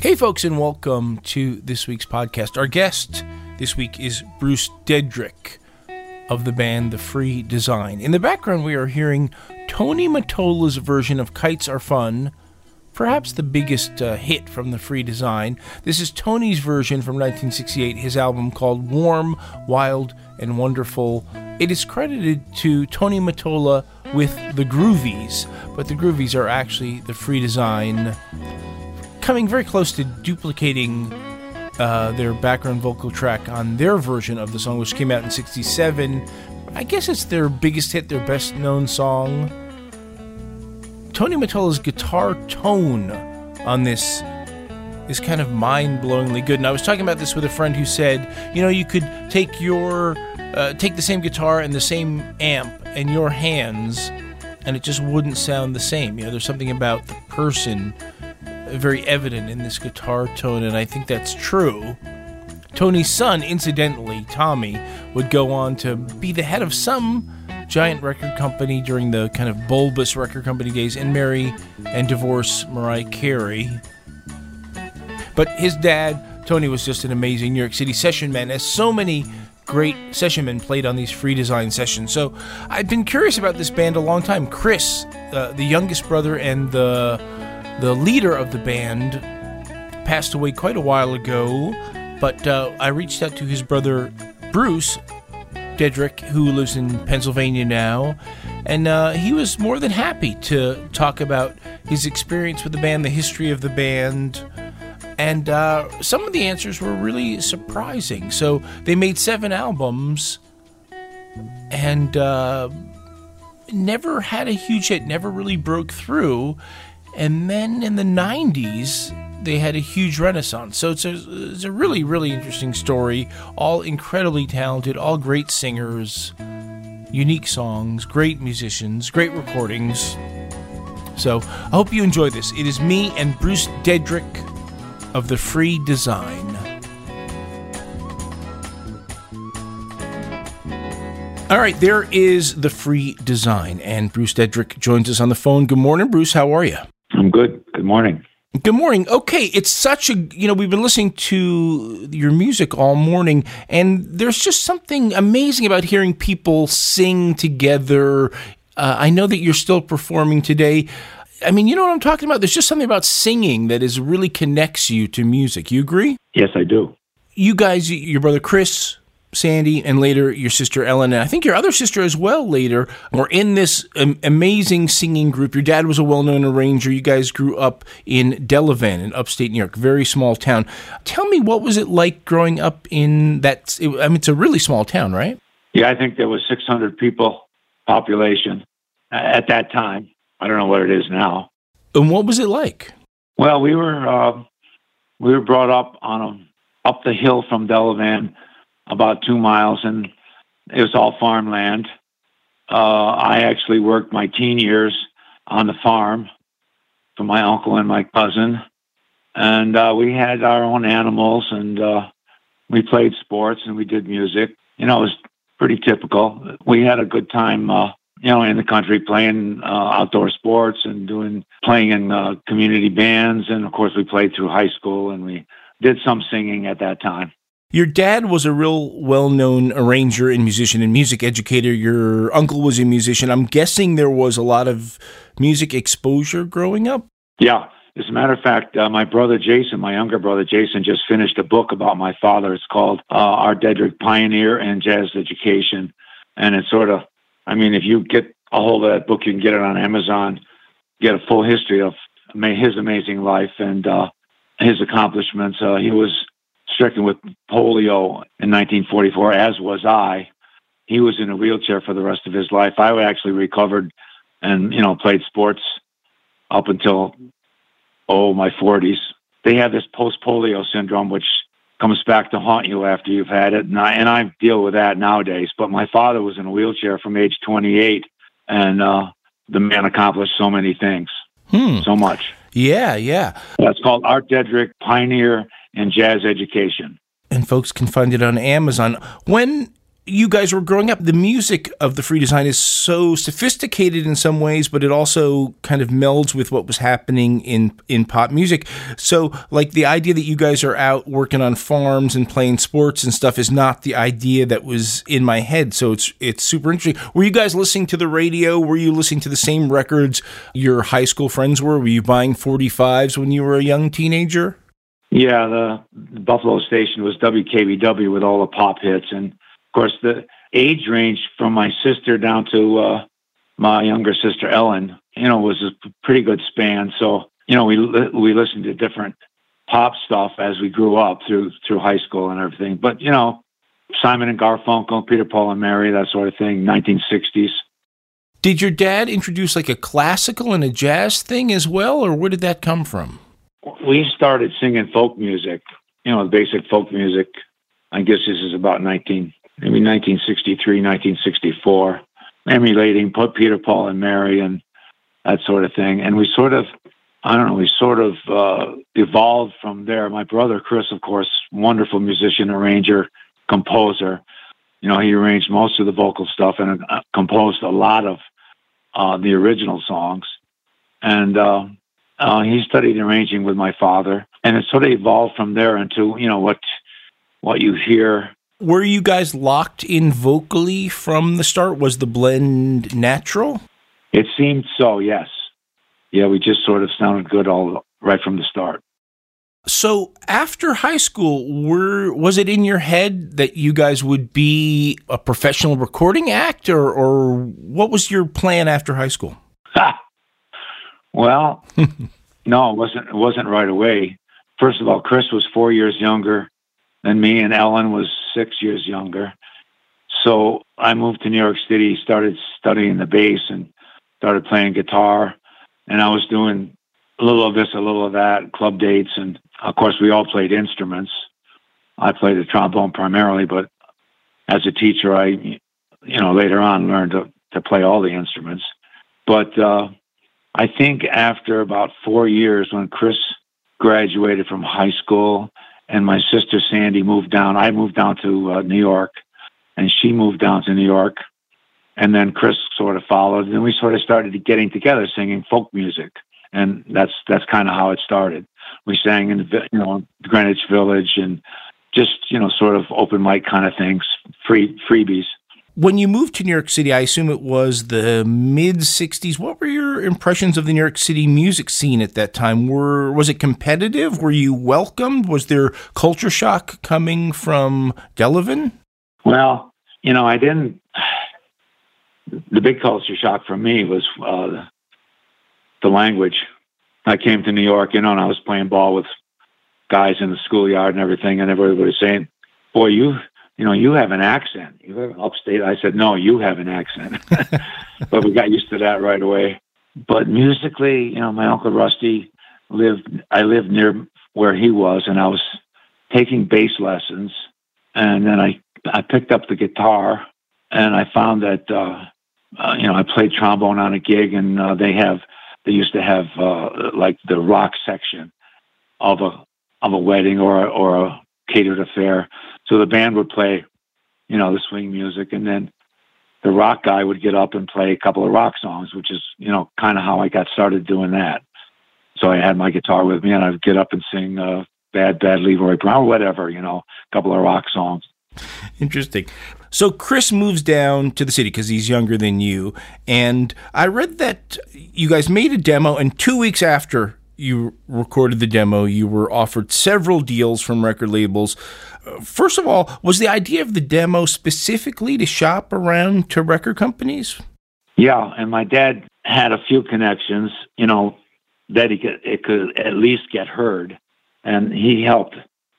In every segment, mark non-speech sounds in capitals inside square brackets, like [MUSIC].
Hey, folks, and welcome to this week's podcast. Our guest this week is Bruce Dedrick of the band The Free Design. In the background, we are hearing Tony Mottola's version of Kites Are Fun, perhaps the biggest uh, hit from The Free Design. This is Tony's version from 1968, his album called Warm, Wild, and Wonderful. It is credited to Tony Mottola with the Groovies, but the Groovies are actually The Free Design coming very close to duplicating uh, their background vocal track on their version of the song, which came out in 67. I guess it's their biggest hit, their best known song. Tony Mottola's guitar tone on this is kind of mind blowingly good. And I was talking about this with a friend who said, you know, you could take your, uh, take the same guitar and the same amp and your hands, and it just wouldn't sound the same. You know, there's something about the person very evident in this guitar tone, and I think that's true. Tony's son, incidentally, Tommy, would go on to be the head of some giant record company during the kind of bulbous record company days and marry and divorce Mariah Carey. But his dad, Tony, was just an amazing New York City session man, as so many great session men played on these free design sessions. So I've been curious about this band a long time. Chris, uh, the youngest brother and the the leader of the band passed away quite a while ago, but uh, I reached out to his brother Bruce Dedrick, who lives in Pennsylvania now, and uh, he was more than happy to talk about his experience with the band, the history of the band, and uh, some of the answers were really surprising. So they made seven albums and uh, never had a huge hit, never really broke through. And then in the 90s, they had a huge renaissance. So it's a, it's a really, really interesting story. All incredibly talented, all great singers, unique songs, great musicians, great recordings. So I hope you enjoy this. It is me and Bruce Dedrick of The Free Design. All right, there is The Free Design, and Bruce Dedrick joins us on the phone. Good morning, Bruce. How are you? I'm good. Good morning. Good morning. Okay, it's such a, you know, we've been listening to your music all morning, and there's just something amazing about hearing people sing together. Uh, I know that you're still performing today. I mean, you know what I'm talking about? There's just something about singing that is really connects you to music. You agree? Yes, I do. You guys, your brother Chris, Sandy, and later your sister Ellen, and I think your other sister as well later, were in this um, amazing singing group. Your dad was a well known arranger. You guys grew up in Delavan in upstate New York, very small town. Tell me, what was it like growing up in that? I mean, it's a really small town, right? Yeah, I think there was 600 people population at that time. I don't know what it is now. And what was it like? Well, we were uh, we were brought up on a, up the hill from Delavan about two miles, and it was all farmland. Uh, I actually worked my teen years on the farm for my uncle and my cousin, and uh, we had our own animals, and uh, we played sports and we did music. You know, it was pretty typical. We had a good time. Uh, you know, in the country, playing uh, outdoor sports and doing playing in uh, community bands, and of course, we played through high school, and we did some singing at that time. Your dad was a real well known arranger and musician and music educator. Your uncle was a musician. I'm guessing there was a lot of music exposure growing up. Yeah. As a matter of fact, uh, my brother Jason, my younger brother Jason, just finished a book about my father. It's called uh, Art Dedrick Pioneer and Jazz Education. And it's sort of, I mean, if you get a hold of that book, you can get it on Amazon, get a full history of his amazing life and uh, his accomplishments. Uh, he was stricken with polio in 1944, as was I. He was in a wheelchair for the rest of his life. I actually recovered and, you know, played sports up until, oh, my 40s. They have this post polio syndrome, which comes back to haunt you after you've had it. And I, and I deal with that nowadays. But my father was in a wheelchair from age 28, and uh, the man accomplished so many things. Hmm. So much. Yeah, yeah. That's called Art Dedrick Pioneer and jazz education. And folks can find it on Amazon. When you guys were growing up, the music of the free design is so sophisticated in some ways, but it also kind of melds with what was happening in in pop music. So, like the idea that you guys are out working on farms and playing sports and stuff is not the idea that was in my head. So it's it's super interesting. Were you guys listening to the radio? Were you listening to the same records your high school friends were? Were you buying 45s when you were a young teenager? Yeah, the, the Buffalo station was WKBW with all the pop hits, and of course the age range from my sister down to uh, my younger sister Ellen, you know, was a pretty good span. So you know, we we listened to different pop stuff as we grew up through through high school and everything. But you know, Simon and Garfunkel, Peter Paul and Mary, that sort of thing, 1960s. Did your dad introduce like a classical and a jazz thing as well, or where did that come from? We started singing folk music, you know, basic folk music. I guess this is about 19, maybe 1963, 1964, emulating Peter, Paul, and Mary and that sort of thing. And we sort of, I don't know, we sort of uh, evolved from there. My brother Chris, of course, wonderful musician, arranger, composer. You know, he arranged most of the vocal stuff and uh, composed a lot of uh, the original songs. And uh, he studied arranging with my father, and it sort of evolved from there into you know what what you hear. Were you guys locked in vocally from the start? Was the blend natural? It seemed so. Yes. Yeah, we just sort of sounded good all right from the start. So after high school, were was it in your head that you guys would be a professional recording act, or, or what was your plan after high school? [LAUGHS] Well, [LAUGHS] no, it wasn't. It wasn't right away. First of all, Chris was four years younger than me, and Ellen was six years younger. So I moved to New York City, started studying the bass, and started playing guitar. And I was doing a little of this, a little of that, club dates, and of course, we all played instruments. I played the trombone primarily, but as a teacher, I, you know, later on learned to, to play all the instruments. But uh, I think after about four years, when Chris graduated from high school and my sister Sandy moved down, I moved down to uh, New York and she moved down to New York. And then Chris sort of followed, and we sort of started getting together singing folk music, and that's that's kind of how it started. We sang in you know Greenwich Village and just you know sort of open mic kind of things, free freebies when you moved to New York City, I assume it was the mid '60s. What were your impressions of the New York City music scene at that time? Were was it competitive? Were you welcomed? Was there culture shock coming from Delavan? Well, you know, I didn't. The big culture shock for me was uh, the language. I came to New York, you know, and I was playing ball with guys in the schoolyard and everything, and everybody was saying, "Boy, you you know, you have an accent. You have an upstate. I said, no, you have an accent. [LAUGHS] but we got used to that right away. But musically, you know, my uncle Rusty lived. I lived near where he was, and I was taking bass lessons. And then I I picked up the guitar, and I found that uh, uh, you know I played trombone on a gig, and uh, they have they used to have uh, like the rock section of a of a wedding or or a catered affair so the band would play, you know, the swing music, and then the rock guy would get up and play a couple of rock songs, which is, you know, kind of how I got started doing that. So I had my guitar with me, and I'd get up and sing uh, "Bad Bad Leroy Brown" or whatever, you know, a couple of rock songs. Interesting. So Chris moves down to the city because he's younger than you, and I read that you guys made a demo, and two weeks after you recorded the demo, you were offered several deals from record labels. Uh, first of all, was the idea of the demo specifically to shop around to record companies? Yeah, and my dad had a few connections, you know, that he could it could at least get heard, and he helped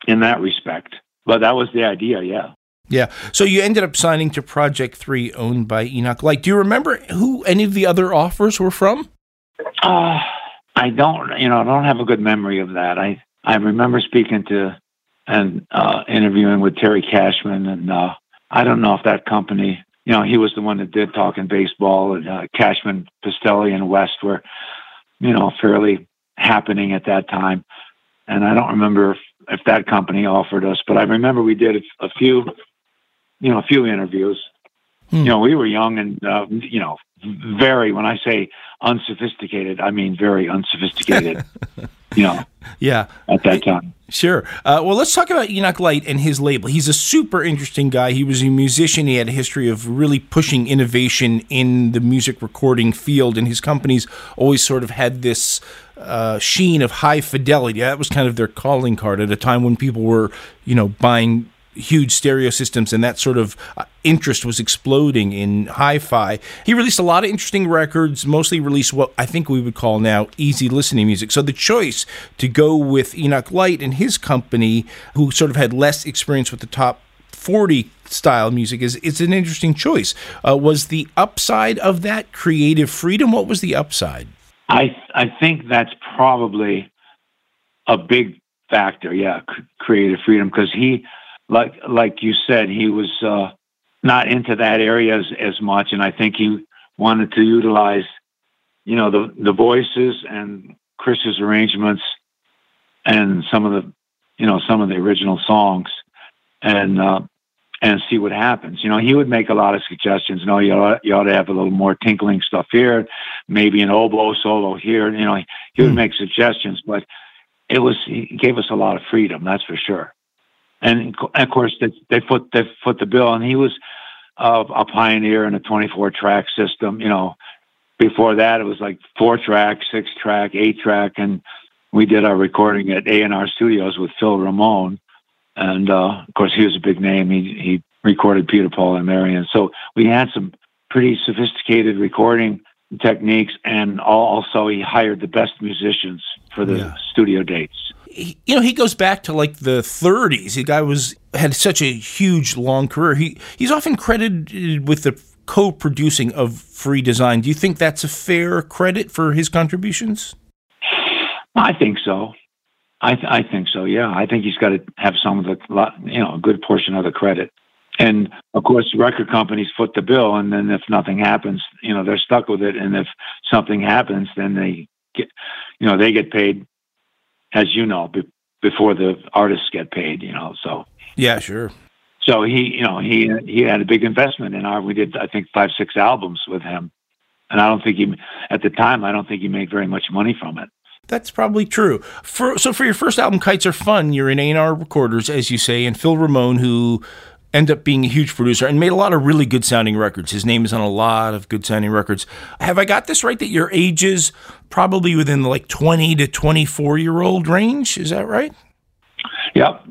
in that respect. But that was the idea, yeah. Yeah. So you ended up signing to Project Three, owned by Enoch Light. Do you remember who any of the other offers were from? Uh I don't, you know, I don't have a good memory of that. I I remember speaking to and uh, interviewing with Terry Cashman, and uh, I don't know if that company, you know, he was the one that did Talkin' Baseball, and uh, Cashman, Pistilli, and West were, you know, fairly happening at that time. And I don't remember if, if that company offered us, but I remember we did a few you know a few interviews. Hmm. You know, we were young and uh, you know very when I say unsophisticated, I mean very unsophisticated. [LAUGHS] you know, yeah, at that time. Sure. Uh, well, let's talk about Enoch Light and his label. He's a super interesting guy. He was a musician. He had a history of really pushing innovation in the music recording field, and his companies always sort of had this uh, sheen of high fidelity. That was kind of their calling card at a time when people were, you know, buying huge stereo systems, and that sort of uh, interest was exploding in hi-fi. He released a lot of interesting records, mostly released what I think we would call now easy listening music. So the choice to go with Enoch Light and his company, who sort of had less experience with the top 40 style music is it's an interesting choice. Uh, was the upside of that creative freedom? What was the upside? I I think that's probably a big factor. Yeah, c- creative freedom because he like like you said, he was uh, not into that area as, as much, and I think he wanted to utilize, you know, the the voices and Chris's arrangements and some of the, you know, some of the original songs, and uh, and see what happens. You know, he would make a lot of suggestions. No, you ought, you ought to have a little more tinkling stuff here, maybe an oboe solo here. You know, he, he would mm. make suggestions, but it was he gave us a lot of freedom. That's for sure and of course they they foot they foot the bill, and he was uh, a pioneer in a 24 track system. You know, before that it was like four track, six track, eight track, and we did our recording at A and R Studios with Phil Ramone, and uh, of course he was a big name. He he recorded Peter Paul and Marion, so we had some pretty sophisticated recording techniques, and also he hired the best musicians for the yeah. studio dates he, you know, he goes back to like the 30s. The guy was had such a huge, long career. He he's often credited with the co-producing of Free Design. Do you think that's a fair credit for his contributions? I think so. I th- I think so. Yeah, I think he's got to have some of the you know a good portion of the credit. And of course, record companies foot the bill, and then if nothing happens, you know they're stuck with it. And if something happens, then they get, you know, they get paid as you know, be, before the artists get paid, you know. So yeah, sure. So he, you know, he he had a big investment in our. We did, I think, five six albums with him, and I don't think he, at the time, I don't think he made very much money from it. That's probably true. For so for your first album, Kites Are Fun, you're in A&R Recorders, as you say, and Phil Ramone, who end up being a huge producer and made a lot of really good sounding records. His name is on a lot of good sounding records. Have I got this right that your age is probably within the like 20 to 24 year old range? Is that right? Yep.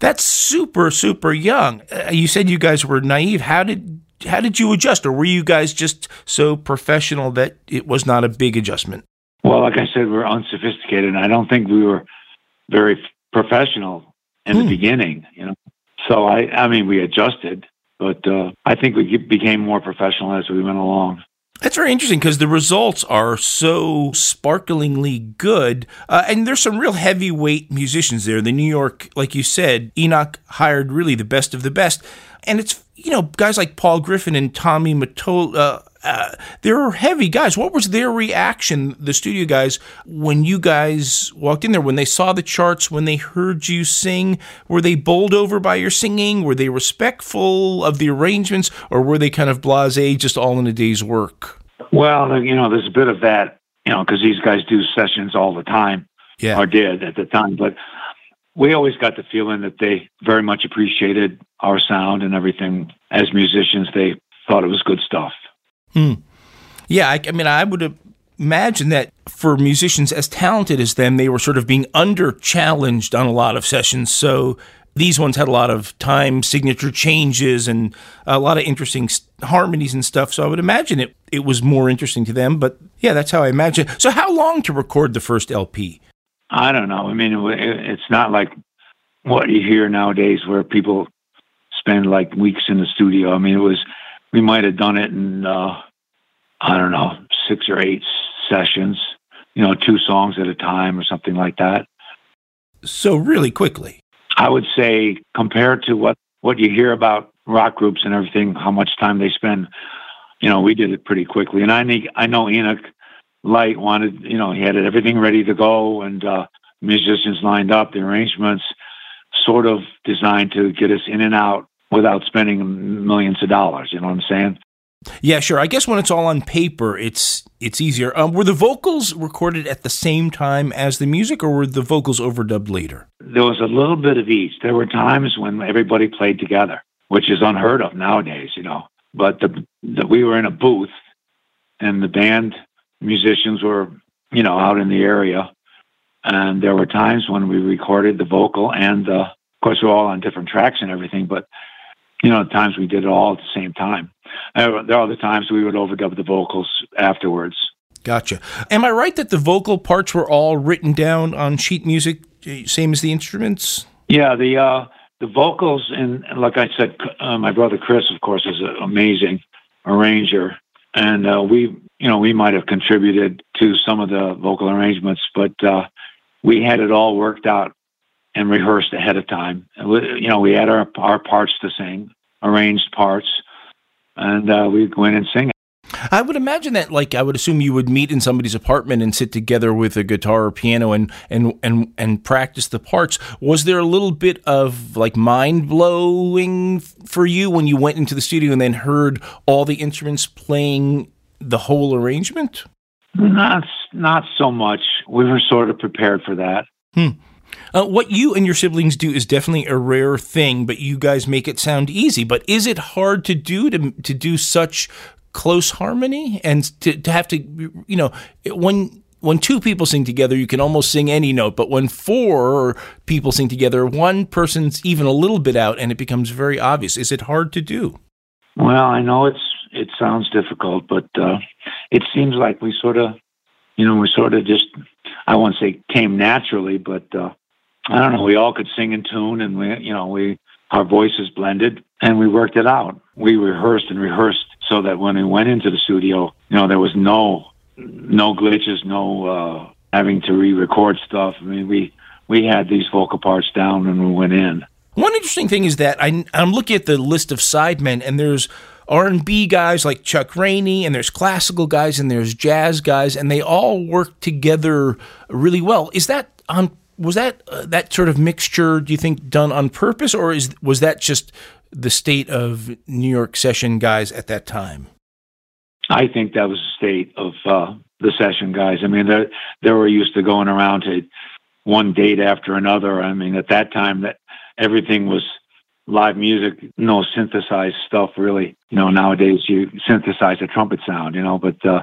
That's super super young. Uh, you said you guys were naive. How did how did you adjust or were you guys just so professional that it was not a big adjustment? Well, like I said, we're unsophisticated and I don't think we were very professional in hmm. the beginning, you know. So I, I mean, we adjusted, but uh, I think we became more professional as we went along. That's very interesting because the results are so sparklingly good. Uh, and there's some real heavyweight musicians there. The New York, like you said, Enoch hired really the best of the best. And it's, you know, guys like Paul Griffin and Tommy Mottola. Uh, uh, they're heavy guys. What was their reaction, the studio guys, when you guys walked in there? When they saw the charts, when they heard you sing, were they bowled over by your singing? Were they respectful of the arrangements, or were they kind of blasé, just all in a day's work? Well, you know, there's a bit of that, you know, because these guys do sessions all the time, yeah. or did at the time. But we always got the feeling that they very much appreciated our sound and everything. As musicians, they thought it was good stuff. Hmm. Yeah, I, I mean, I would imagine that for musicians as talented as them, they were sort of being under challenged on a lot of sessions. So these ones had a lot of time signature changes and a lot of interesting harmonies and stuff. So I would imagine it it was more interesting to them. But yeah, that's how I imagine. So how long to record the first LP? I don't know. I mean, it's not like what you hear nowadays where people spend like weeks in the studio. I mean, it was we might have done it in uh, I don't know six or eight sessions, you know, two songs at a time or something like that. So really quickly, I would say compared to what what you hear about rock groups and everything, how much time they spend, you know, we did it pretty quickly. And I think I know Enoch Light wanted, you know, he had everything ready to go and uh, musicians lined up, the arrangements sort of designed to get us in and out without spending millions of dollars. You know what I'm saying? Yeah, sure. I guess when it's all on paper, it's it's easier. Um, were the vocals recorded at the same time as the music, or were the vocals overdubbed later? There was a little bit of each. There were times when everybody played together, which is unheard of nowadays, you know. But the, the we were in a booth, and the band musicians were, you know, out in the area, and there were times when we recorded the vocal and, uh, of course, we're all on different tracks and everything, but you know, at times we did it all at the same time. Uh, there are other times we would overdub the vocals afterwards. Gotcha. Am I right that the vocal parts were all written down on sheet music, same as the instruments? Yeah, the uh, the vocals and like I said, uh, my brother Chris, of course, is an amazing arranger, and uh, we, you know, we might have contributed to some of the vocal arrangements, but uh, we had it all worked out and rehearsed ahead of time. You know, we had our our parts to sing, arranged parts, and uh, we'd go in and sing. I would imagine that, like, I would assume you would meet in somebody's apartment and sit together with a guitar or piano and and and and practice the parts. Was there a little bit of like mind blowing for you when you went into the studio and then heard all the instruments playing the whole arrangement? Not not so much. We were sort of prepared for that. Hmm. Uh, what you and your siblings do is definitely a rare thing, but you guys make it sound easy. But is it hard to do to to do such close harmony and to, to have to you know when when two people sing together, you can almost sing any note. But when four people sing together, one person's even a little bit out, and it becomes very obvious. Is it hard to do? Well, I know it's it sounds difficult, but uh, it seems like we sort of, you know, we sort of just I won't say came naturally, but uh, I don't know. We all could sing in tune, and we, you know, we our voices blended, and we worked it out. We rehearsed and rehearsed so that when we went into the studio, you know, there was no no glitches, no uh, having to re-record stuff. I mean, we we had these vocal parts down when we went in. One interesting thing is that I, I'm looking at the list of sidemen, and there's R&B guys like Chuck Rainey, and there's classical guys, and there's jazz guys, and they all work together really well. Is that on was that uh, that sort of mixture? Do you think done on purpose, or is was that just the state of New York session guys at that time? I think that was the state of uh, the session guys. I mean, they they were used to going around to one date after another. I mean, at that time, that everything was live music, no synthesized stuff. Really, you know, nowadays you synthesize a trumpet sound, you know. But uh,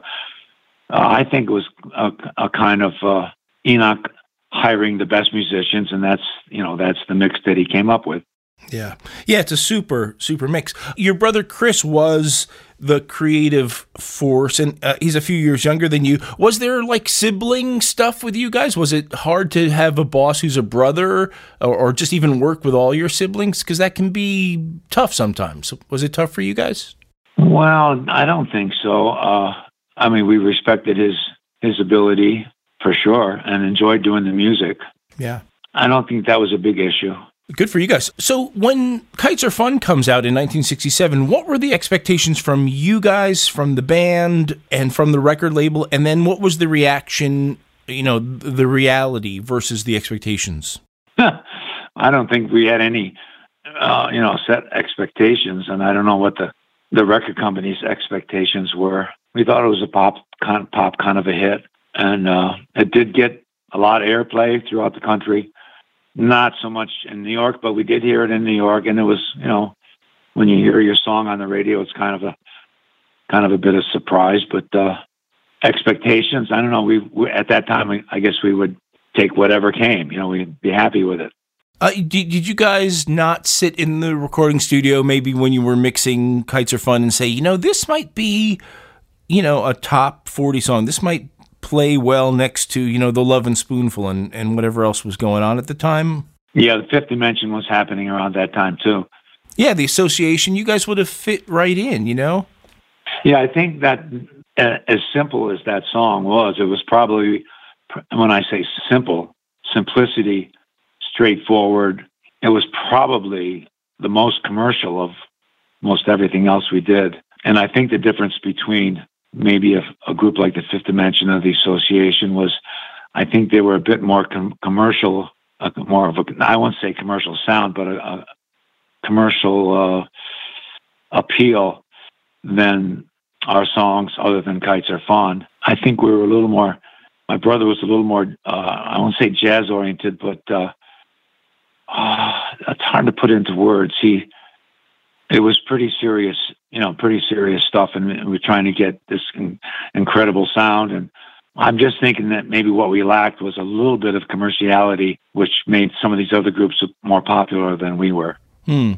uh, I think it was a, a kind of uh, Enoch hiring the best musicians, and that's you know that's the mix that he came up with. Yeah, yeah, it's a super super mix. Your brother Chris was the creative force, and uh, he's a few years younger than you. Was there like sibling stuff with you guys? Was it hard to have a boss who's a brother, or, or just even work with all your siblings? Because that can be tough sometimes. Was it tough for you guys? Well, I don't think so. Uh, I mean, we respected his his ability for sure and enjoyed doing the music. Yeah. I don't think that was a big issue. Good for you guys. So, when Kites Are Fun comes out in 1967, what were the expectations from you guys, from the band, and from the record label? And then what was the reaction, you know, the reality versus the expectations? [LAUGHS] I don't think we had any, uh, you know, set expectations. And I don't know what the, the record company's expectations were. We thought it was a pop, pop kind of a hit and uh, it did get a lot of airplay throughout the country. Not so much in New York, but we did hear it in New York, and it was you know when you hear your song on the radio, it's kind of a kind of a bit of surprise, but uh, expectations. I don't know. We, we at that time, I guess we would take whatever came. You know, we'd be happy with it. Uh, did, did you guys not sit in the recording studio maybe when you were mixing Kites Are Fun and say, you know, this might be, you know, a top 40 song. This might play well next to you know the Lovin' Spoonful and and whatever else was going on at the time. Yeah, the Fifth Dimension was happening around that time too. Yeah, the association, you guys would have fit right in, you know. Yeah, I think that uh, as simple as that song was, it was probably when I say simple, simplicity, straightforward. It was probably the most commercial of most everything else we did. And I think the difference between maybe a, a group like the Fifth Dimension of the Association was, I think they were a bit more com- commercial, uh, more of a I won't say commercial sound, but a, a, commercial uh, appeal than our songs, other than "Kites Are Fun." I think we were a little more. My brother was a little more. Uh, I won't say jazz oriented, but uh, uh, it's hard to put into words. He, it was pretty serious, you know, pretty serious stuff, and we we're trying to get this in, incredible sound. And I'm just thinking that maybe what we lacked was a little bit of commerciality, which made some of these other groups more popular than we were. Hmm.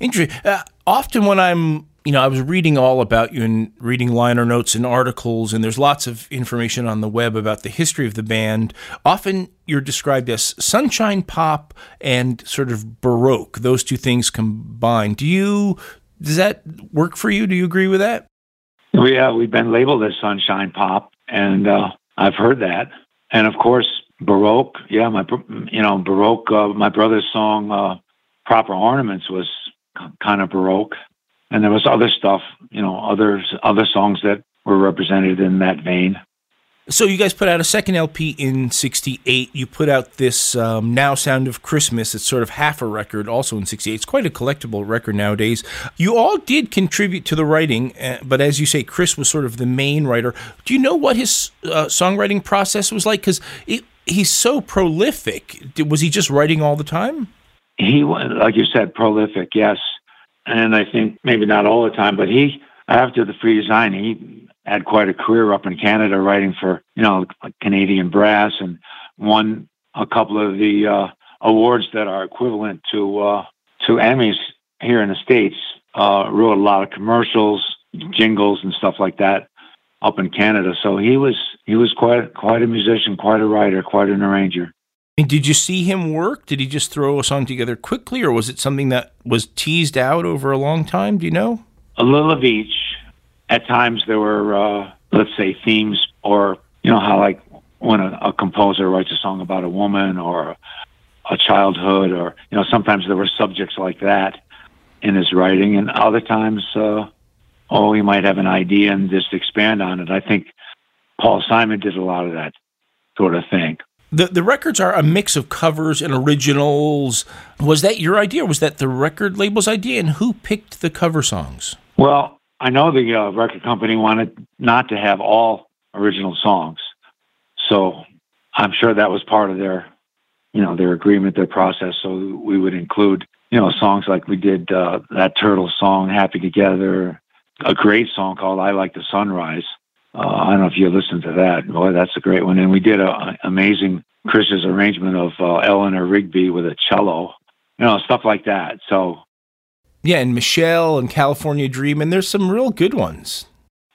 Interesting. Uh, often when I'm you know, I was reading all about you and reading liner notes and articles, and there's lots of information on the web about the history of the band. Often you're described as sunshine pop and sort of baroque, those two things combined. Do you, does that work for you? Do you agree with that? Yeah, we've been labeled as sunshine pop, and uh, I've heard that. And of course, baroque. Yeah, my, you know, baroque, uh, my brother's song, uh, Proper Ornaments was kind of baroque and there was other stuff, you know, others other songs that were represented in that vein. So you guys put out a second LP in '68. You put out this um, "Now Sound of Christmas." It's sort of half a record, also in '68. It's quite a collectible record nowadays. You all did contribute to the writing, uh, but as you say, Chris was sort of the main writer. Do you know what his uh, songwriting process was like? Because he's so prolific. Was he just writing all the time? He was, like you said, prolific. Yes, and I think maybe not all the time, but he after the free design, he had quite a career up in Canada writing for you know Canadian brass and won a couple of the uh, awards that are equivalent to uh, to Emmys here in the states. Uh, wrote a lot of commercials, jingles, and stuff like that up in Canada. So he was he was quite quite a musician, quite a writer, quite an arranger. And did you see him work? Did he just throw a song together quickly, or was it something that was teased out over a long time? Do you know? A little of each. At times there were, uh, let's say, themes, or you know how like when a, a composer writes a song about a woman or a childhood, or you know sometimes there were subjects like that in his writing, and other times, uh, oh, he might have an idea and just expand on it. I think Paul Simon did a lot of that sort of thing the the records are a mix of covers and originals. Was that your idea? Was that the record label's idea? And who picked the cover songs? Well, I know the uh, record company wanted not to have all original songs, so I'm sure that was part of their, you know, their agreement, their process. So we would include, you know, songs like we did uh, that Turtle song, "Happy Together," a great song called "I Like the Sunrise." Uh, I don't know if you listened to that. Boy, that's a great one. And we did an amazing Chris's arrangement of uh, Eleanor Rigby with a cello, you know, stuff like that. So, yeah, and Michelle and California Dream, and there's some real good ones.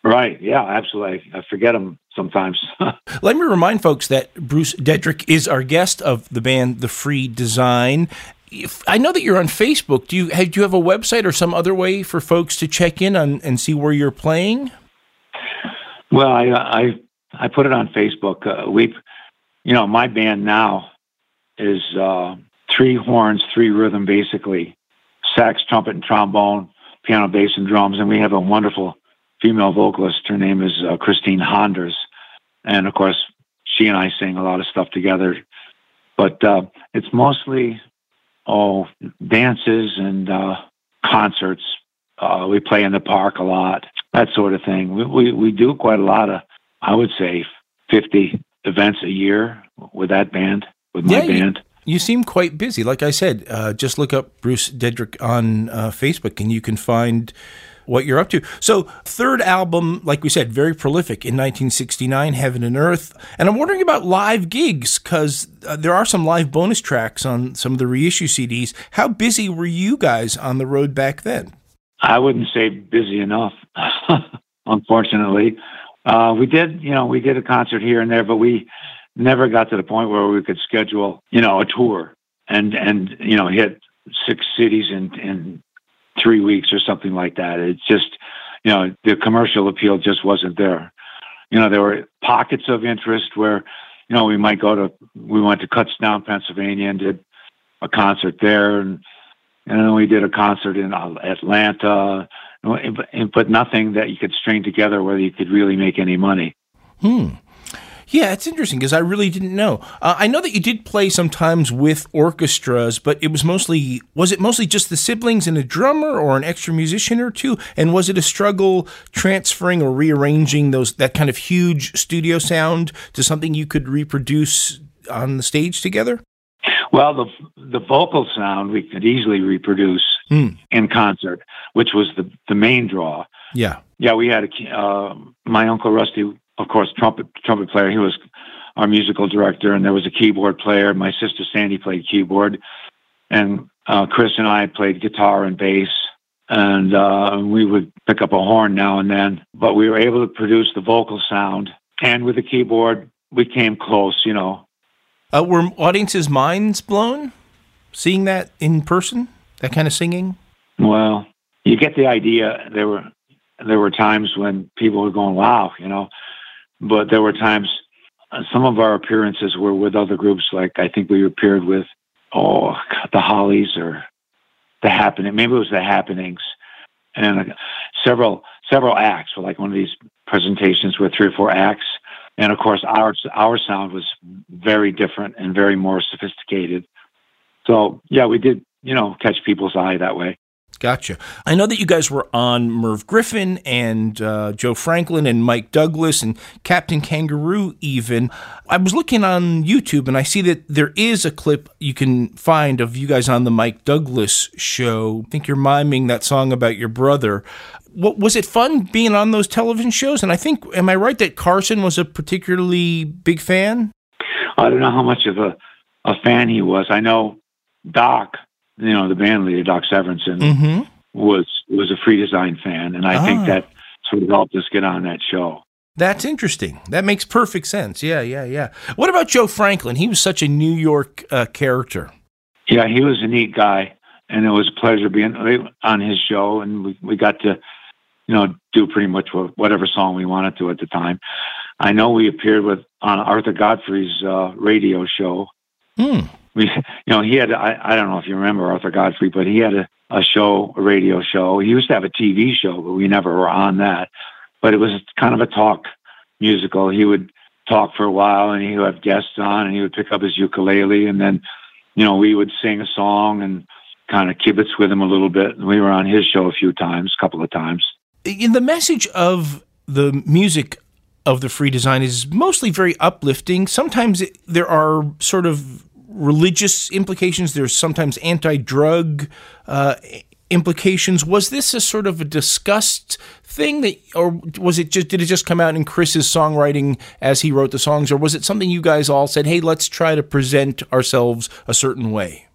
Right. Yeah, absolutely. I forget them sometimes. [LAUGHS] Let me remind folks that Bruce Dedrick is our guest of the band The Free Design. If, I know that you're on Facebook. Do you have, do you have a website or some other way for folks to check in on and see where you're playing? Well, I I I put it on Facebook. Uh, we, you know, my band now is uh, three horns, three rhythm, basically sax, trumpet, and trombone, piano, bass, and drums, and we have a wonderful female vocalist. Her name is uh, Christine Honders, and of course, she and I sing a lot of stuff together. But uh, it's mostly oh dances and uh, concerts. Uh, we play in the park a lot that sort of thing. We, we, we do quite a lot of, I would say, 50 events a year with that band, with my yeah, band. You, seem quite busy. Like I said, uh, just look up Bruce Dedrick on uh, Facebook and you can find what you're up to. So, third album, like we said, very prolific in 1969, Heaven and Earth. And I'm wondering about live gigs because uh, there are some live bonus tracks on some of the reissue CDs. How busy were you guys on the road back then? I wouldn't say busy enough, [LAUGHS] unfortunately. Uh, we did, you know, we did a concert here and there, but we never got to the point where we could schedule, you know, a tour and and you know hit six cities in in three weeks or something like that. It's just, you know, the commercial appeal just wasn't there. You know, there were pockets of interest where, you know, we might go to, we went to Kutztown, Pennsylvania, and did a concert there, and and then we did a concert in Atlanta, but nothing that you could string together where you could really make any money. Hmm. Yeah, it's interesting because I really didn't know. Uh, I know that you did play sometimes with orchestras, but it was mostly was it mostly just the siblings and a drummer or an extra musician or two? And was it a struggle transferring or rearranging those that kind of huge studio sound to something you could reproduce on the stage together? Well, the the vocal sound we could easily reproduce mm. in concert, which was the the main draw. Yeah, yeah. We had a uh, my uncle Rusty of course, trumpet trumpet player. He was our musical director, and there was a keyboard player. My sister Sandy played keyboard, and uh, Chris and I played guitar and bass. And uh, we would pick up a horn now and then, but we were able to produce the vocal sound. And with the keyboard, we came close. You know, uh, were audiences' minds blown seeing that in person? That kind of singing. Well, you get the idea. There were there were times when people were going, "Wow," you know but there were times uh, some of our appearances were with other groups like i think we appeared with oh the hollies or the happening maybe it was the happenings. And several several acts were like one of these presentations with three or four acts. And of course our our sound was very different and very more sophisticated. So yeah we did you know catch people's eye that way Gotcha. I know that you guys were on Merv Griffin and uh, Joe Franklin and Mike Douglas and Captain Kangaroo, even. I was looking on YouTube and I see that there is a clip you can find of you guys on the Mike Douglas show. I think you're miming that song about your brother. What, was it fun being on those television shows? And I think, am I right that Carson was a particularly big fan? I don't know how much of a, a fan he was. I know Doc you know, the band leader, Doc Severinsen, mm-hmm. was was a free design fan, and I ah. think that sort of helped us get on that show. That's interesting. That makes perfect sense. Yeah, yeah, yeah. What about Joe Franklin? He was such a New York uh, character. Yeah, he was a neat guy, and it was a pleasure being on his show, and we we got to, you know, do pretty much whatever song we wanted to at the time. I know we appeared with on Arthur Godfrey's uh, radio show. Hmm we, you know, he had, I, I don't know if you remember Arthur Godfrey, but he had a, a show, a radio show. He used to have a TV show, but we never were on that. But it was kind of a talk musical. He would talk for a while and he would have guests on and he would pick up his ukulele and then, you know, we would sing a song and kind of kibitz with him a little bit. And We were on his show a few times, a couple of times. In the message of the music of the free design is mostly very uplifting. Sometimes it, there are sort of religious implications. There's sometimes anti-drug uh, implications. Was this a sort of a discussed thing that, or was it just did it just come out in Chris's songwriting as he wrote the songs, or was it something you guys all said, "Hey, let's try to present ourselves a certain way"?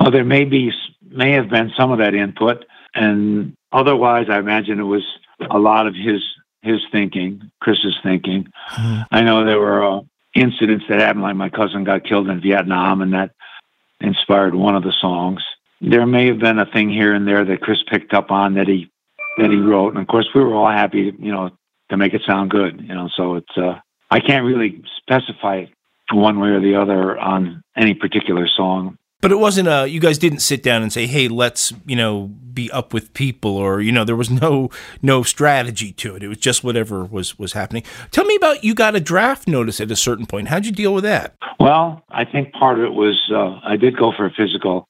Well, there may be may have been some of that input, and otherwise, I imagine it was a lot of his his thinking, Chris's thinking. Mm-hmm. I know there were uh, incidents that happened, like my cousin got killed in Vietnam, and that inspired one of the songs. There may have been a thing here and there that Chris picked up on that he that he wrote, and of course we were all happy, you know, to make it sound good, you know. So it's uh, I can't really specify one way or the other on any particular song. But it wasn't a you guys didn't sit down and say, "Hey, let's, you know, be up with people," or you know, there was no no strategy to it. It was just whatever was was happening. Tell me about you got a draft notice at a certain point. How'd you deal with that? Well, I think part of it was uh, I did go for a physical,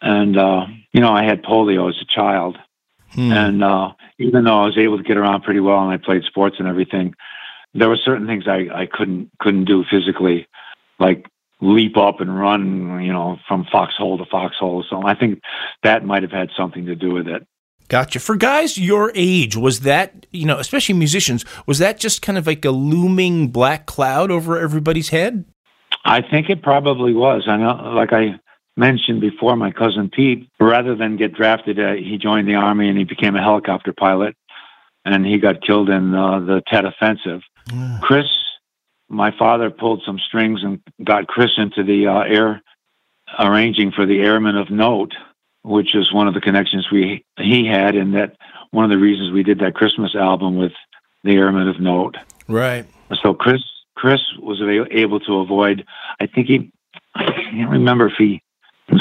and uh, you know, I had polio as a child, hmm. and uh, even though I was able to get around pretty well and I played sports and everything, there were certain things I I couldn't couldn't do physically, like leap up and run, you know, from foxhole to foxhole. So I think that might have had something to do with it. Gotcha. For guys your age, was that, you know, especially musicians, was that just kind of like a looming black cloud over everybody's head? I think it probably was. I know, like I mentioned before, my cousin Pete, rather than get drafted, uh, he joined the army and he became a helicopter pilot and he got killed in uh, the Tet Offensive. Chris my father pulled some strings and got Chris into the uh, air arranging for the Airmen of Note, which is one of the connections we he had, and that one of the reasons we did that Christmas album with the Airmen of Note. Right. So Chris Chris was able to avoid. I think he. I can't remember if he.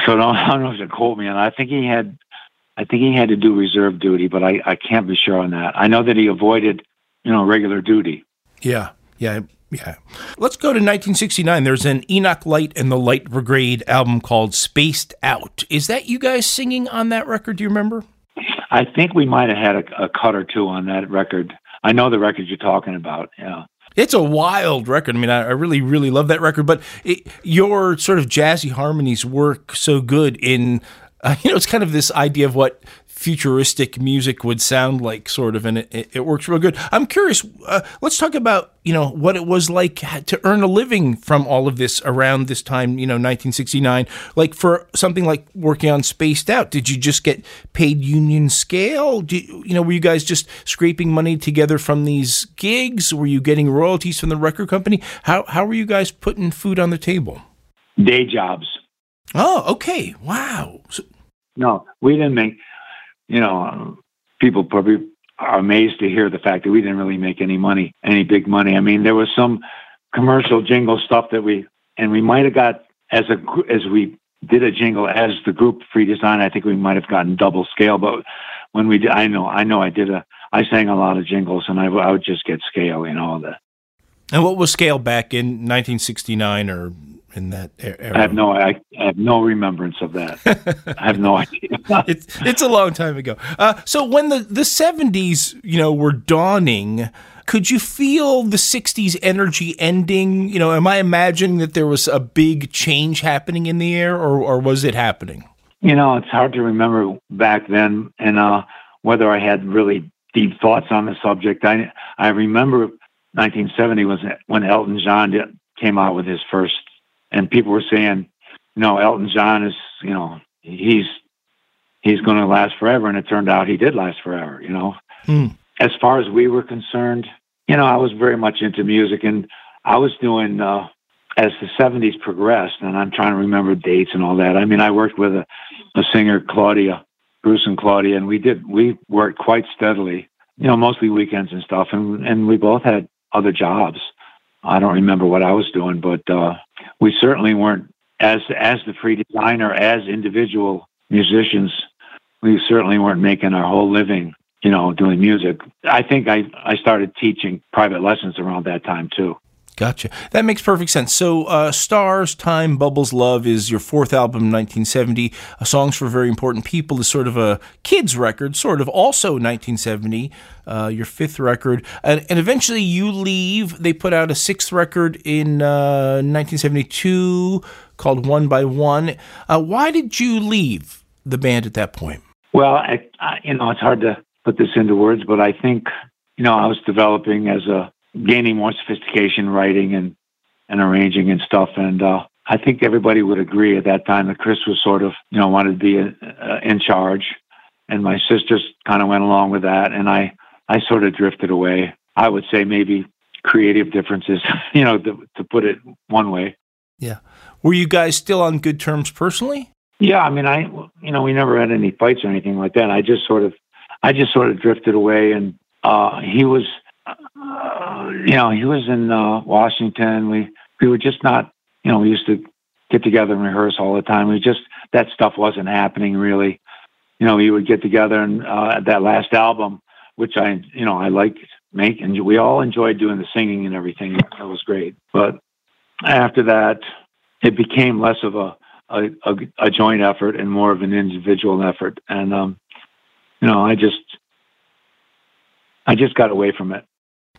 So don't, [LAUGHS] I don't know if you quote me on. I think he had. I think he had to do reserve duty, but I, I can't be sure on that. I know that he avoided, you know, regular duty. Yeah, yeah Yeah. Let's go to 1969. There's an Enoch Light and the Light Brigade album called Spaced Out. Is that you guys singing on that record? Do you remember? I think we might have had a, a cut or two on that record. I know the record you're talking about. Yeah. It's a wild record. I mean, I, I really, really love that record. But it, your sort of jazzy harmonies work so good in, uh, [LAUGHS] you know, it's kind of this idea of what futuristic music would sound like, sort of, and it, it works real good. I'm curious. Uh, let's talk about you know what it was like to earn a living from all of this around this time, you know, 1969. Like for something like working on Spaced Out, did you just get paid union scale? Do, you know, were you guys just scraping money together from these gigs? Were you getting royalties from the record company? How how were you guys putting food on the table? Day jobs. Oh, okay. Wow. So, no, we didn't make you know, people probably are amazed to hear the fact that we didn't really make any money, any big money. I mean, there was some commercial jingle stuff that we, and we might have got as a as we did a jingle as the group Free Design. I think we might have gotten double scale, but when we did, I know, I know, I did a, I sang a lot of jingles, and I, I would just get scale, you know, the. And what was scale back in 1969 or in that era? I have no, I, I have no remembrance of that. I have no [LAUGHS] idea. [LAUGHS] it's it's a long time ago. Uh, so when the the seventies, you know, were dawning. Could you feel the 60s energy ending? You know, am I imagining that there was a big change happening in the air or, or was it happening? You know, it's hard to remember back then and uh, whether I had really deep thoughts on the subject. I I remember 1970 was when Elton John did, came out with his first and people were saying, you know, Elton John is, you know, he's he's going to last forever, and it turned out he did last forever. You know, mm. as far as we were concerned, you know, I was very much into music, and I was doing uh, as the '70s progressed, and I'm trying to remember dates and all that. I mean, I worked with a, a singer, Claudia, Bruce and Claudia, and we did we worked quite steadily. You know, mostly weekends and stuff, and and we both had other jobs. I don't remember what I was doing, but uh, we certainly weren't as as the free designer as individual musicians. We certainly weren't making our whole living, you know, doing music. I think I I started teaching private lessons around that time too. Gotcha. That makes perfect sense. So, uh, Stars, Time, Bubbles, Love is your fourth album, 1970. Uh, Songs for Very Important People is sort of a kids record, sort of also 1970, uh, your fifth record. And, and, eventually you leave. They put out a sixth record in 1972 uh, called One by One. Uh, why did you leave the band at that point? Well, I, I, you know, it's hard to put this into words, but I think, you know, I was developing as a gaining more sophistication writing and and arranging and stuff and uh I think everybody would agree at that time that Chris was sort of, you know, wanted to be uh, in charge, and my sisters kind of went along with that, and I, I sort of drifted away. I would say maybe creative differences, [LAUGHS] you know, to, to put it one way. Yeah. Were you guys still on good terms personally? Yeah, I mean, I, you know, we never had any fights or anything like that. I just sort of, I just sort of drifted away, and uh, he was uh, you know, he was in uh, Washington. We we were just not, you know, we used to get together and rehearse all the time. We just that stuff wasn't happening really. You know, we would get together and uh, that last album, which I, you know, I liked make, and we all enjoyed doing the singing and everything. That was great. But after that, it became less of a a, a, a joint effort and more of an individual effort. And um, you know, I just I just got away from it.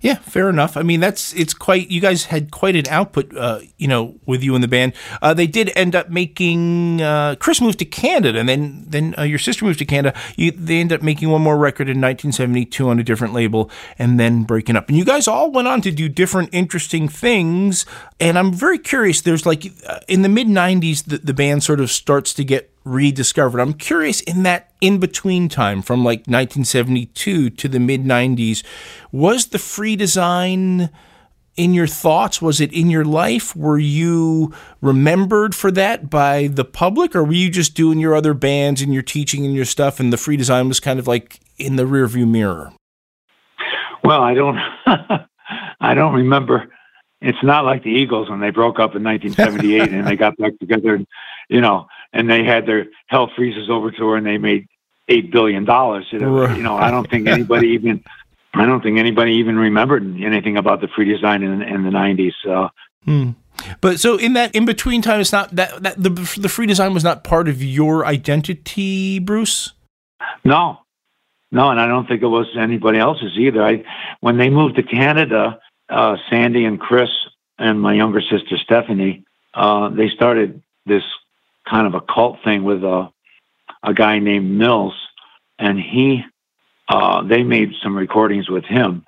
Yeah, fair enough. I mean, that's it's quite. You guys had quite an output, uh, you know, with you in the band. Uh, they did end up making. Uh, Chris moved to Canada, and then then uh, your sister moved to Canada. You, they ended up making one more record in 1972 on a different label, and then breaking up. And you guys all went on to do different interesting things. And I'm very curious. There's like uh, in the mid 90s, the, the band sort of starts to get rediscovered. I'm curious in that in between time from like 1972 to the mid 90s, was the free design in your thoughts? Was it in your life? Were you remembered for that by the public, or were you just doing your other bands and your teaching and your stuff, and the free design was kind of like in the rearview mirror? Well, I don't, [LAUGHS] I don't remember it's not like the Eagles when they broke up in 1978 and they got back together, and, you know, and they had their Hell Freezes over to her and they made eight billion dollars. You know, I don't think anybody [LAUGHS] even I don't think anybody even remembered anything about the free design in, in the '90s. Uh, hmm. But so in that in between time, it's not that that the the free design was not part of your identity, Bruce. No, no, and I don't think it was anybody else's either. I when they moved to Canada, uh, Sandy and Chris and my younger sister Stephanie, uh, they started this kind of a cult thing with a a guy named Mills, and he uh, they made some recordings with him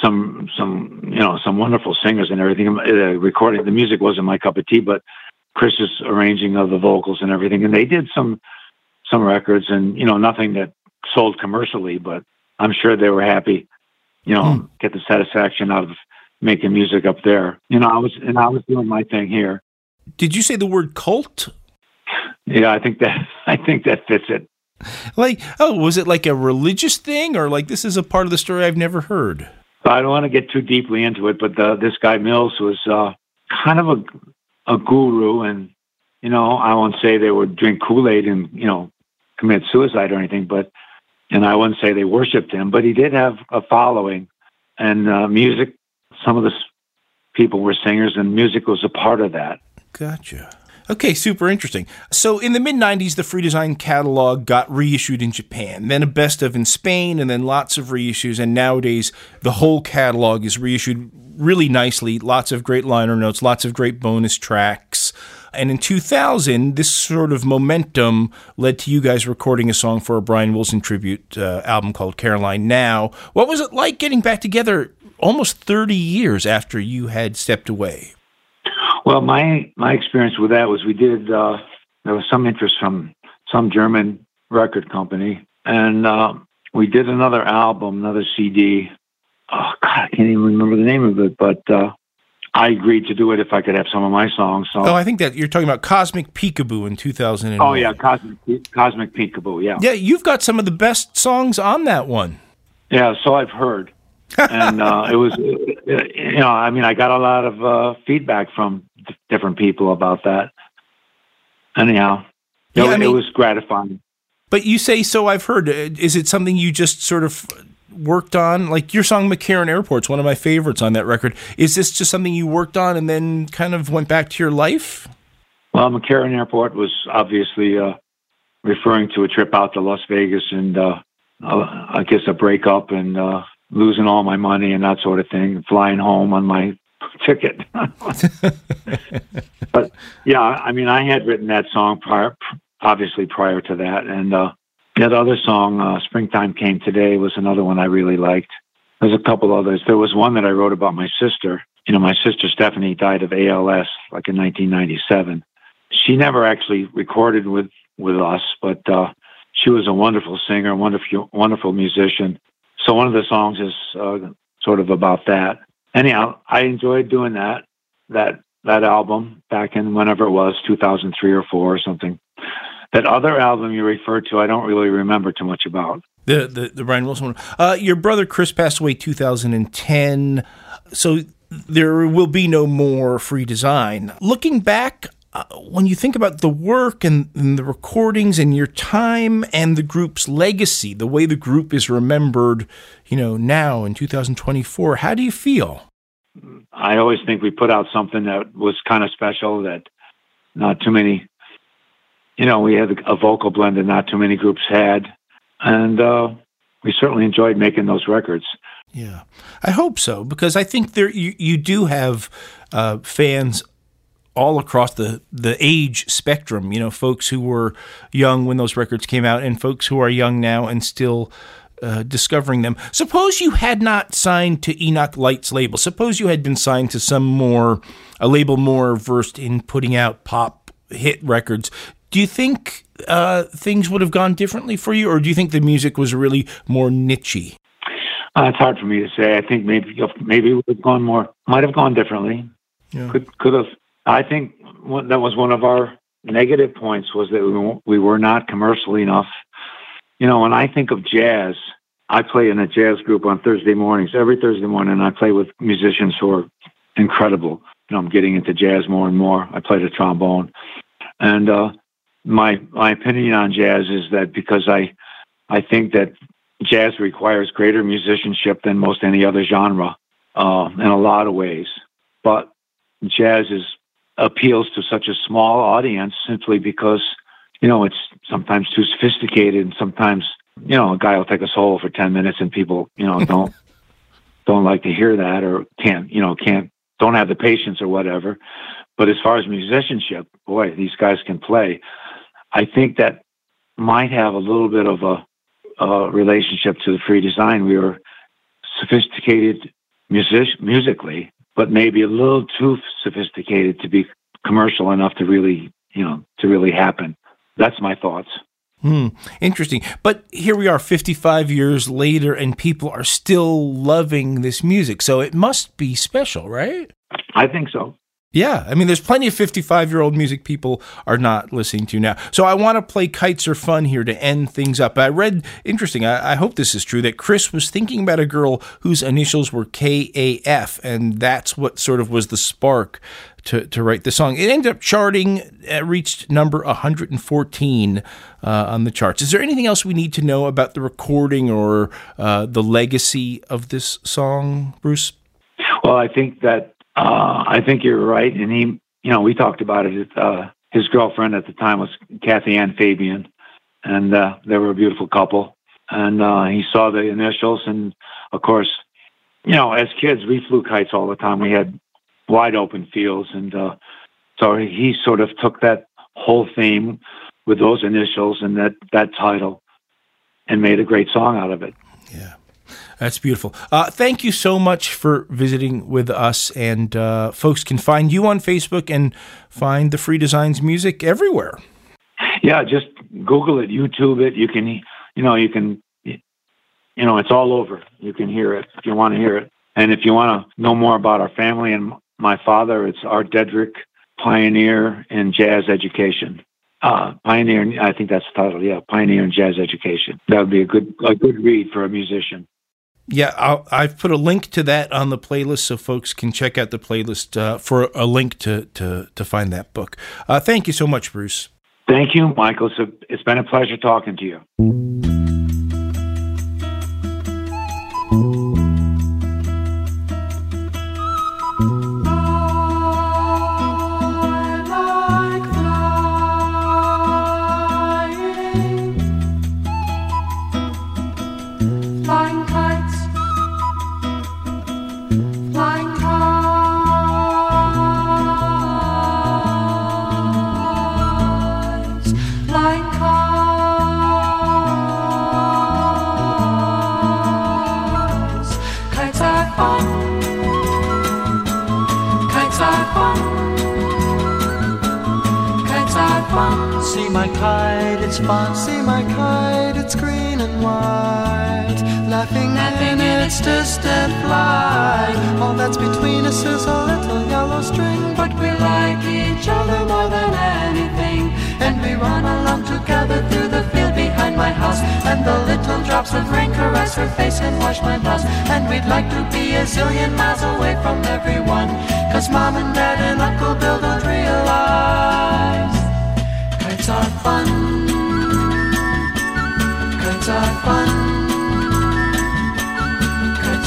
some some you know some wonderful singers and everything. The recording, the music wasn't my cup of tea, but Chris's arranging of the vocals and everything, and they did some some records, and you know nothing that sold commercially, but I'm sure they were happy. You know, mm. get the satisfaction out of making music up there. You know, I was and I was doing my thing here. Did you say the word cult? Yeah, I think that [LAUGHS] I think that fits it. Like, oh, was it like a religious thing, or like this is a part of the story I've never heard? I don't want to get too deeply into it, but the, this guy Mills was uh, kind of a, a guru, and you know, I won't say they would drink Kool Aid and you know commit suicide or anything, but and I wouldn't say they worshipped him, but he did have a following, and uh, music. Some of the people were singers, and music was a part of that. Gotcha. Okay, super interesting. So in the mid 90s, the Free Design catalog got reissued in Japan, then a best of in Spain, and then lots of reissues. And nowadays, the whole catalog is reissued really nicely. Lots of great liner notes, lots of great bonus tracks. And in 2000, this sort of momentum led to you guys recording a song for a Brian Wilson tribute uh, album called Caroline Now. What was it like getting back together almost 30 years after you had stepped away? Well, my my experience with that was we did. Uh, there was some interest from some German record company, and uh, we did another album, another CD. Oh God, I can't even remember the name of it, but uh, I agreed to do it if I could have some of my songs. So. Oh, I think that you're talking about Cosmic Peekaboo in 2000. Oh yeah, Cosmic Cosmic Peekaboo. Yeah. Yeah, you've got some of the best songs on that one. Yeah, so I've heard and uh, it was, you know, I mean, I got a lot of uh, feedback from different people about that. Anyhow, yeah, it, I mean, it was gratifying. But you say so. I've heard. Uh, is it something you just sort of worked on? Like your song "McCarran Airport's one of my favorites on that record. Is this just something you worked on and then kind of went back to your life? Well, McCarran Airport was obviously uh, referring to a trip out to Las Vegas and uh, I guess a breakup and uh, losing all my money and that sort of thing, flying home on my [LAUGHS] ticket. [LAUGHS] but yeah, I mean, I had written that song prior, obviously prior to that, and uh, that other song, uh, "Springtime Came Today," was another one I really liked. There's a couple others. There was one that I wrote about my sister. You know, my sister Stephanie died of ALS like in 1997. She never actually recorded with with us, but uh, she was a wonderful singer, wonderful wonderful musician. So one of the songs is uh, sort of about that. Anyhow, I enjoyed doing that that that album back in whenever it was 2003 or four or something. That other album you referred to, I don't really remember too much about. The the, the Brian Wilson one. Uh, your brother Chris passed away 2010, so there will be no more free design. Looking back uh, when you think about the work and, and, the recordings and your time and the group's legacy, the way the group is remembered, you know, now in 2024, how do you feel? I always think we put out something that was kind of special that not too many, you know, we had a vocal blend that not too many groups had. And uh, we certainly enjoyed making those records. Yeah, I hope so because I think there you, you do have uh, fans all across the the age spectrum. You know, folks who were young when those records came out, and folks who are young now and still. Uh, discovering them. Suppose you had not signed to Enoch Light's label. Suppose you had been signed to some more, a label more versed in putting out pop hit records. Do you think uh, things would have gone differently for you, or do you think the music was really more nichey? Uh, it's hard for me to say. I think maybe maybe it would have gone more, might have gone differently. Yeah. Could could have I think that was one of our negative points was that we were not commercial enough. You know, when I think of jazz, I play in a jazz group on Thursday mornings. Every Thursday morning, I play with musicians who are incredible. You know, I'm getting into jazz more and more. I play the trombone, and uh, my my opinion on jazz is that because I I think that jazz requires greater musicianship than most any other genre uh, in a lot of ways. But jazz is appeals to such a small audience simply because you know it's sometimes too sophisticated and sometimes you know a guy will take a solo for 10 minutes and people you know don't [LAUGHS] don't like to hear that or can't you know can't don't have the patience or whatever. But as far as musicianship boy these guys can play. I think that might have a little bit of a, a relationship to the free design. We were sophisticated music- musically but maybe a little too sophisticated to be commercial enough to really, you know, to really happen. That's my thoughts. Hmm, interesting. But here we are 55 years later, and people are still loving this music. So it must be special, right? I think so. Yeah, I mean, there's plenty of 55 year old music people are not listening to now. So I want to play Kites Are Fun here to end things up. I read, interesting, I, I, hope this is true, that Chris was thinking about a girl whose initials were KAF, and that's what sort of was the spark to, to write the song. It ended up charting, it reached number 114 uh, on the charts. Is there anything else we need to know about the recording or uh, the legacy of this song, Bruce? Well, I think that uh, I think you're right. And he, you know, we talked about it. Uh, his girlfriend at the time was Kathy Ann Fabian, and uh, they were a beautiful couple. And uh, he saw the initials, and of course, you know, as kids, we flew kites all the time. We had wide open fields, and uh, so he sort of took that whole theme with those initials and that that title, and made a great song out of it. Yeah. That's beautiful. Uh, thank you so much for visiting with us. And uh, folks can find you on Facebook and find the Free Designs music everywhere. Yeah, just Google it, YouTube it. You can, you know, you can, you know, it's all over. You can hear it if you want to hear it. And if you want to know more about our family and my father, it's Art Dedrick, Pioneer in Jazz Education. Uh, pioneer, I think that's the title. Yeah, Pioneer in Jazz Education. That would be a good a good read for a musician yeah, i have put a link to that on the playlist so folks can check out the playlist uh, for a link to, to, to find that book. Uh, thank you so much, Bruce. Thank you, Michael. It's, a, it's been a pleasure talking to you.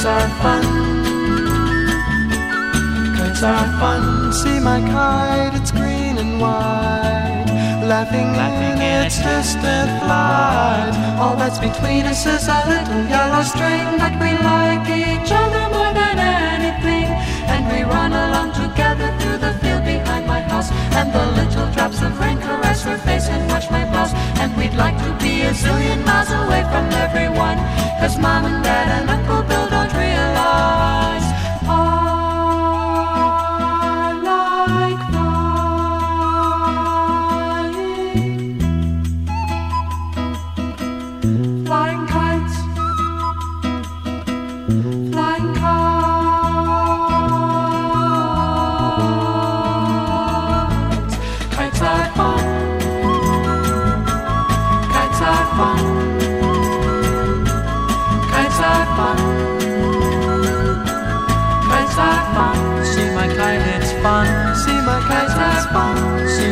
Kites are fun. Kites are fun. See my kite, it's green and white. Laughing, Laughing in its distant flight. All that's between us is a little yellow string that we like each other more than anything. And we run along together through the field behind my house. And the little drops of rain caress her face and wash my blouse. And we'd like to be a zillion miles away from everyone. Cause mom and dad and Uncle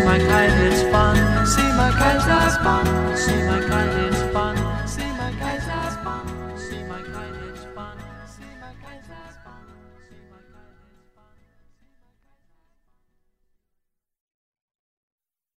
See my kite, it's fun. See my kite, it's fun. See my kite, it's fun.